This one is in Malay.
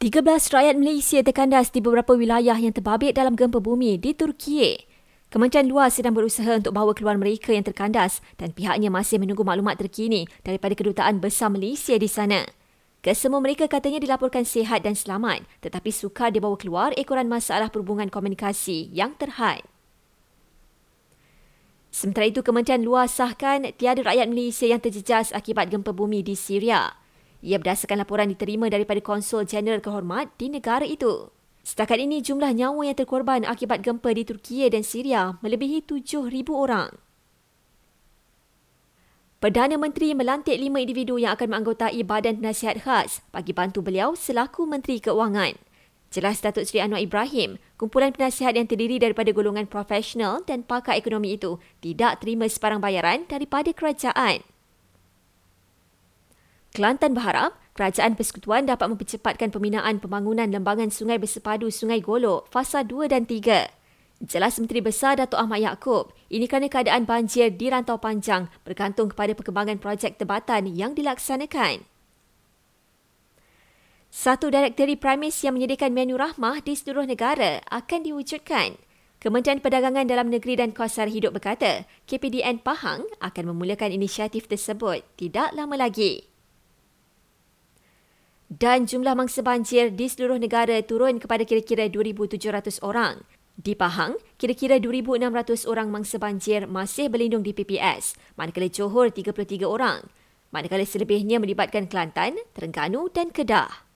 13 rakyat Malaysia terkandas di beberapa wilayah yang terbabit dalam gempa bumi di Turki. Kementerian Luar sedang berusaha untuk bawa keluar mereka yang terkandas dan pihaknya masih menunggu maklumat terkini daripada Kedutaan Besar Malaysia di sana. Kesemua mereka katanya dilaporkan sihat dan selamat tetapi sukar dibawa keluar ekoran masalah perhubungan komunikasi yang terhad. Sementara itu, Kementerian Luar sahkan tiada rakyat Malaysia yang terjejas akibat gempa bumi di Syria. Ia berdasarkan laporan diterima daripada Konsul Jeneral Kehormat di negara itu. Setakat ini, jumlah nyawa yang terkorban akibat gempa di Turki dan Syria melebihi 7,000 orang. Perdana Menteri melantik lima individu yang akan menganggotai Badan Penasihat Khas bagi bantu beliau selaku Menteri Keuangan. Jelas Datuk Seri Anwar Ibrahim, kumpulan penasihat yang terdiri daripada golongan profesional dan pakar ekonomi itu tidak terima sebarang bayaran daripada kerajaan. Kelantan berharap Kerajaan Persekutuan dapat mempercepatkan pembinaan pembangunan lembangan sungai bersepadu Sungai Golok fasa 2 dan 3. Jelas Menteri Besar Datuk Ahmad Yaakob, ini kerana keadaan banjir di rantau panjang bergantung kepada perkembangan projek tebatan yang dilaksanakan. Satu direktori premis yang menyediakan menu rahmah di seluruh negara akan diwujudkan. Kementerian Perdagangan Dalam Negeri dan Kos Hidup berkata, KPDN Pahang akan memulakan inisiatif tersebut tidak lama lagi dan jumlah mangsa banjir di seluruh negara turun kepada kira-kira 2,700 orang. Di Pahang, kira-kira 2,600 orang mangsa banjir masih berlindung di PPS, manakala Johor 33 orang. Manakala selebihnya melibatkan Kelantan, Terengganu dan Kedah.